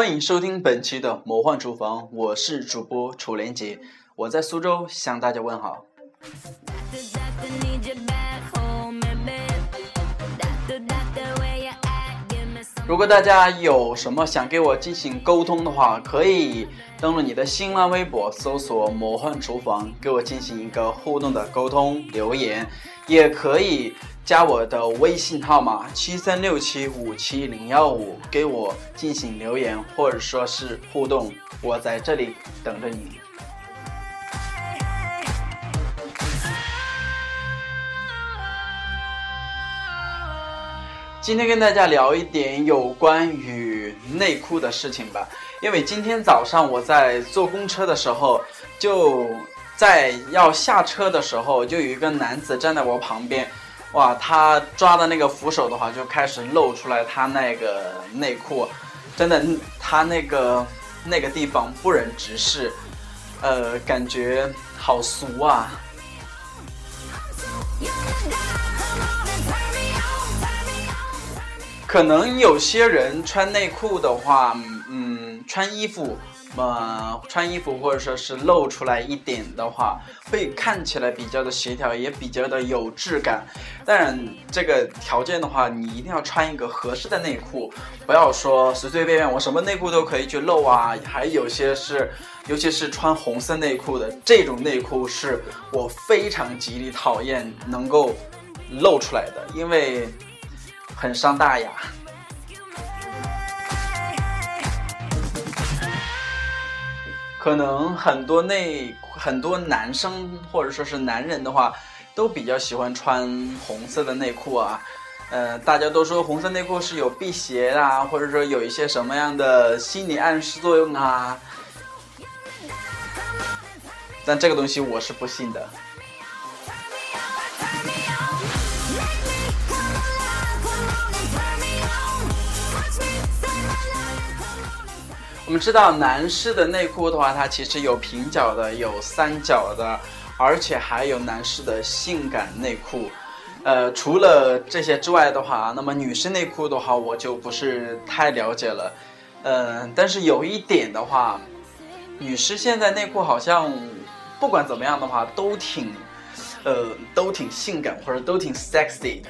欢迎收听本期的《魔幻厨房》，我是主播楚连杰，我在苏州向大家问好。如果大家有什么想给我进行沟通的话，可以登录你的新浪微博，搜索“魔幻厨房”，给我进行一个互动的沟通留言，也可以加我的微信号码七三六七五七零幺五，给我进行留言或者说是互动，我在这里等着你。今天跟大家聊一点有关于内裤的事情吧，因为今天早上我在坐公车的时候，就在要下车的时候，就有一个男子站在我旁边，哇，他抓的那个扶手的话，就开始露出来他那个内裤，真的，他那个那个地方不忍直视，呃，感觉好俗啊。可能有些人穿内裤的话，嗯，穿衣服，呃，穿衣服或者说是露出来一点的话，会看起来比较的协调，也比较的有质感。当然，这个条件的话，你一定要穿一个合适的内裤，不要说随随便便我什么内裤都可以去露啊。还有些是，尤其是穿红色内裤的这种内裤，是我非常极力讨厌能够露出来的，因为。很伤大雅，可能很多内很多男生或者说是男人的话，都比较喜欢穿红色的内裤啊。呃，大家都说红色内裤是有辟邪啊，或者说有一些什么样的心理暗示作用啊。但这个东西我是不信的。我们知道男士的内裤的话，它其实有平角的，有三角的，而且还有男士的性感内裤。呃，除了这些之外的话，那么女士内裤的话，我就不是太了解了。嗯，但是有一点的话，女士现在内裤好像不管怎么样的话，都挺，呃，都挺性感或者都挺 sexy 的。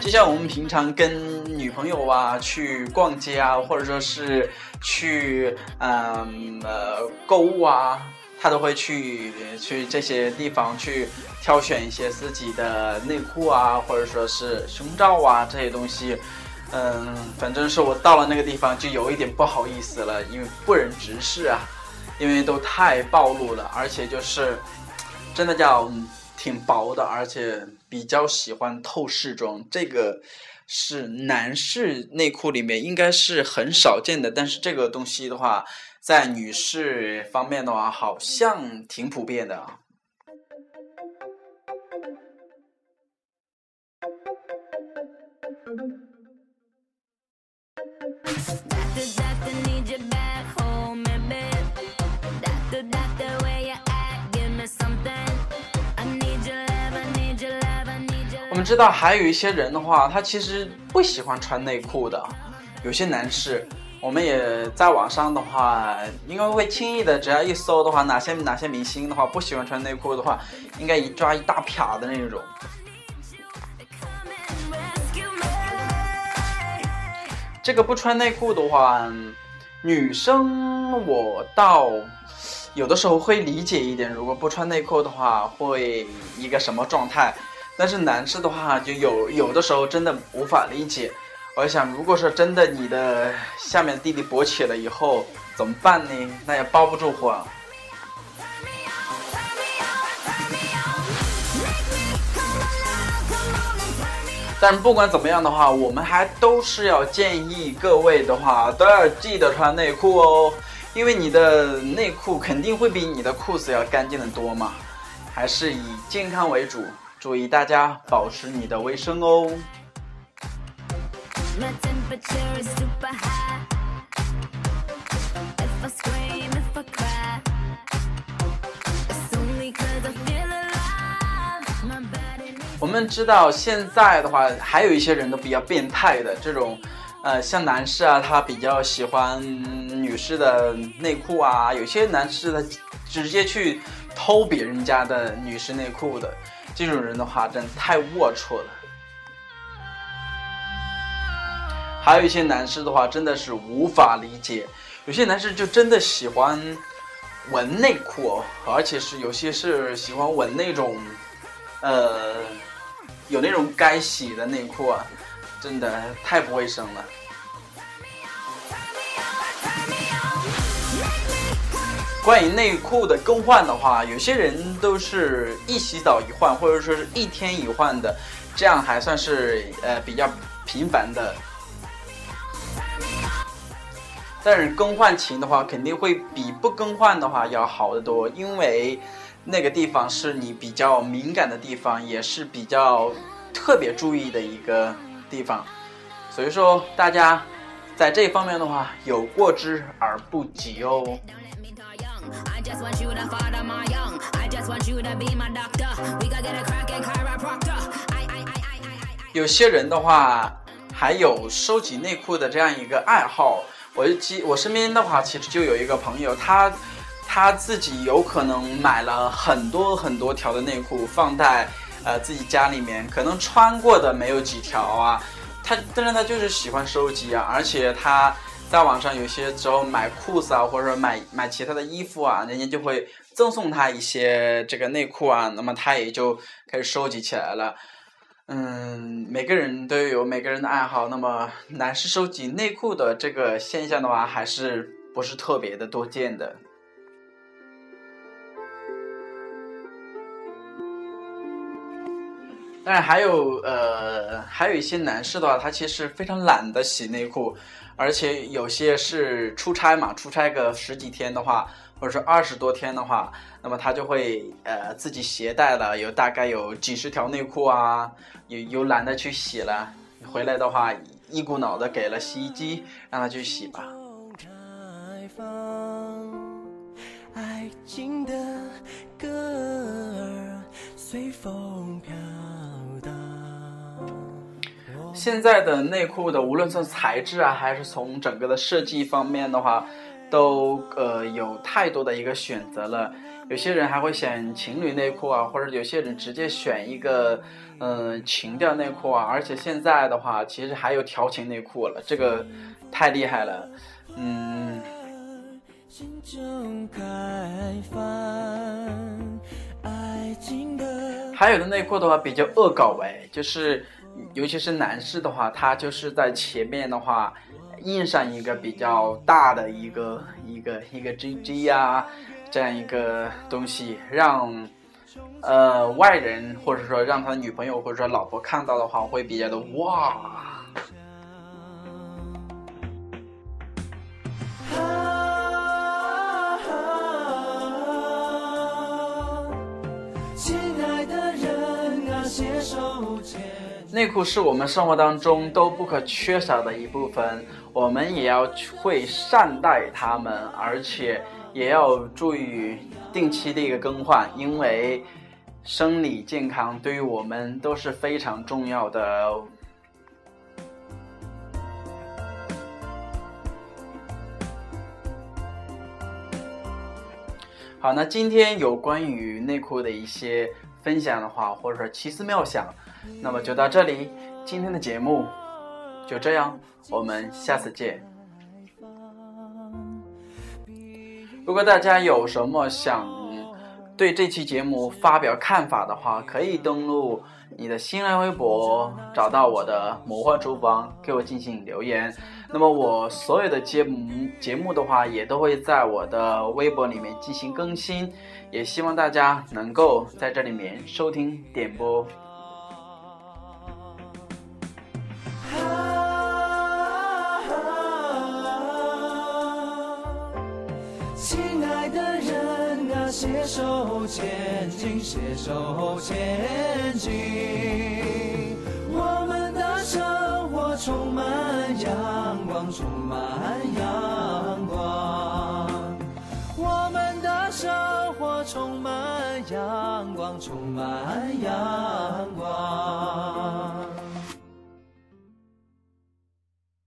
就像我们平常跟女朋友啊去逛街啊，或者说是去嗯呃购物啊，她都会去去这些地方去挑选一些自己的内裤啊，或者说是胸罩啊这些东西。嗯，反正是我到了那个地方就有一点不好意思了，因为不忍直视啊，因为都太暴露了，而且就是真的叫。挺薄的，而且比较喜欢透视装，这个是男士内裤里面应该是很少见的，但是这个东西的话，在女士方面的话，好像挺普遍的。啊我们知道还有一些人的话，他其实不喜欢穿内裤的。有些男士，我们也在网上的话，应该会轻易的，只要一搜的话，哪些哪些明星的话不喜欢穿内裤的话，应该一抓一大撇的那种。这个不穿内裤的话，女生我倒有的时候会理解一点，如果不穿内裤的话，会一个什么状态？但是男士的话，就有有的时候真的无法理解。我想，如果说真的你的下面弟弟勃起了以后怎么办呢？那也包不住火。但不管怎么样的话，我们还都是要建议各位的话，都要记得穿内裤哦，因为你的内裤肯定会比你的裤子要干净的多嘛。还是以健康为主。注意，大家保持你的卫生哦。我们知道，现在的话，还有一些人都比较变态的这种。呃，像男士啊，他比较喜欢女士的内裤啊，有些男士他直接去偷别人家的女士内裤的，这种人的话，真的太龌龊了。还有一些男士的话，真的是无法理解，有些男士就真的喜欢闻内裤，而且是有些是喜欢闻那种，呃，有那种该洗的内裤啊。真的太不卫生了。关于内裤的更换的话，有些人都是一洗澡一换，或者说是一天一换的，这样还算是呃比较频繁的。但是更换勤的话，肯定会比不更换的话要好得多，因为那个地方是你比较敏感的地方，也是比较特别注意的一个。地方，所以说大家在这方面的话有过之而不及哦。有些人的话还有收集内裤的这样一个爱好，我记我身边的话其实就有一个朋友，他他自己有可能买了很多很多条的内裤放在。呃，自己家里面可能穿过的没有几条啊，他但是他就是喜欢收集啊，而且他在网上有些时候买裤子啊，或者说买买其他的衣服啊，人家就会赠送他一些这个内裤啊，那么他也就开始收集起来了。嗯，每个人都有每个人的爱好，那么男士收集内裤的这个现象的话，还是不是特别的多见的。但是还有呃，还有一些男士的话，他其实非常懒得洗内裤，而且有些是出差嘛，出差个十几天的话，或者说二十多天的话，那么他就会呃自己携带了有大概有几十条内裤啊，有有懒得去洗了，回来的话一股脑的给了洗衣机让他去洗吧。爱情的歌儿随风飘。现在的内裤的，无论从材质啊，还是从整个的设计方面的话，都呃有太多的一个选择了。有些人还会选情侣内裤啊，或者有些人直接选一个嗯情调内裤啊。而且现在的话，其实还有调情内裤了，这个太厉害了。嗯，还有的内裤的话比较恶搞哎，就是。尤其是男士的话，他就是在前面的话印上一个比较大的一个一个一个 G G 呀，这样一个东西，让呃外人或者说让他的女朋友或者说老婆看到的话，会比较的哇。亲爱的人啊，携手内裤是我们生活当中都不可缺少的一部分，我们也要会善待它们，而且也要注意定期的一个更换，因为生理健康对于我们都是非常重要的。好，那今天有关于内裤的一些分享的话，或者说奇思妙想。那么就到这里，今天的节目就这样，我们下次见。如果大家有什么想对这期节目发表看法的话，可以登录你的新浪微博，找到我的魔幻厨房，给我进行留言。那么我所有的节目节目的话，也都会在我的微博里面进行更新，也希望大家能够在这里面收听点播。手前进，携手前进。我们的生活充满阳光，充满阳光。我们的生活充满阳光，充满阳光。